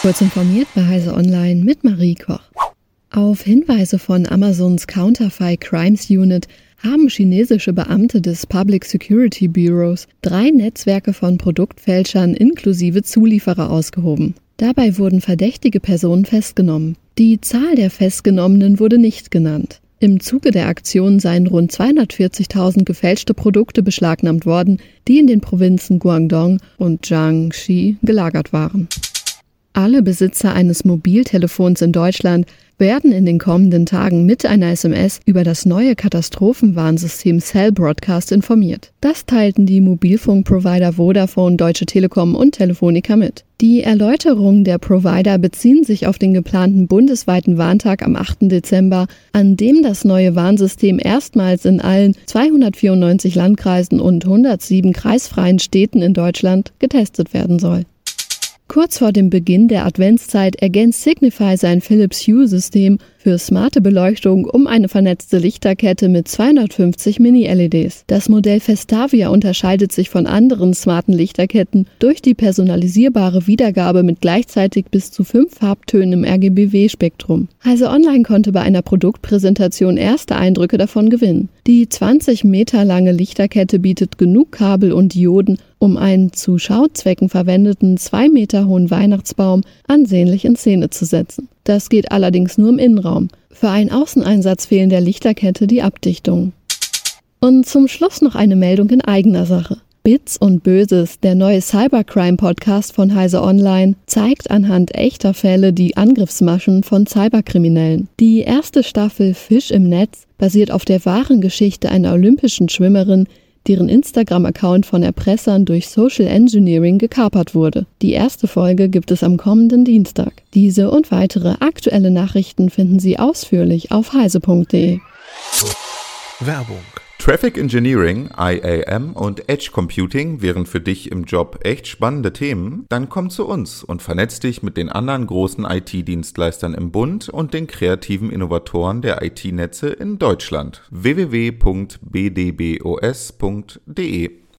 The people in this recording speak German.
Kurz informiert bei Heise Online mit Marie Koch. Auf Hinweise von Amazons Counterfei Crimes Unit haben chinesische Beamte des Public Security Bureaus drei Netzwerke von Produktfälschern inklusive Zulieferer ausgehoben. Dabei wurden verdächtige Personen festgenommen. Die Zahl der Festgenommenen wurde nicht genannt. Im Zuge der Aktion seien rund 240.000 gefälschte Produkte beschlagnahmt worden, die in den Provinzen Guangdong und Jiangxi gelagert waren. Alle Besitzer eines Mobiltelefons in Deutschland werden in den kommenden Tagen mit einer SMS über das neue Katastrophenwarnsystem Cell Broadcast informiert. Das teilten die Mobilfunkprovider Vodafone, Deutsche Telekom und Telefonica mit. Die Erläuterungen der Provider beziehen sich auf den geplanten bundesweiten Warntag am 8. Dezember, an dem das neue Warnsystem erstmals in allen 294 Landkreisen und 107 kreisfreien Städten in Deutschland getestet werden soll. Kurz vor dem Beginn der Adventszeit ergänzt Signify sein Philips Hue-System für smarte Beleuchtung um eine vernetzte Lichterkette mit 250 Mini-LEDs. Das Modell Festavia unterscheidet sich von anderen smarten Lichterketten durch die personalisierbare Wiedergabe mit gleichzeitig bis zu fünf Farbtönen im RGBW-Spektrum. Also Online konnte bei einer Produktpräsentation erste Eindrücke davon gewinnen. Die 20 Meter lange Lichterkette bietet genug Kabel und Dioden, um einen zu Schauzwecken verwendeten zwei Meter hohen Weihnachtsbaum ansehnlich in Szene zu setzen. Das geht allerdings nur im Innenraum. Für einen Außeneinsatz fehlen der Lichterkette die Abdichtungen. Und zum Schluss noch eine Meldung in eigener Sache. Bits und Böses, der neue Cybercrime-Podcast von Heise Online, zeigt anhand echter Fälle die Angriffsmaschen von Cyberkriminellen. Die erste Staffel Fisch im Netz basiert auf der wahren Geschichte einer olympischen Schwimmerin, deren Instagram-Account von Erpressern durch Social Engineering gekapert wurde. Die erste Folge gibt es am kommenden Dienstag. Diese und weitere aktuelle Nachrichten finden Sie ausführlich auf heise.de. Werbung Traffic Engineering, IAM und Edge Computing wären für dich im Job echt spannende Themen? Dann komm zu uns und vernetz dich mit den anderen großen IT-Dienstleistern im Bund und den kreativen Innovatoren der IT-Netze in Deutschland. www.bdbos.de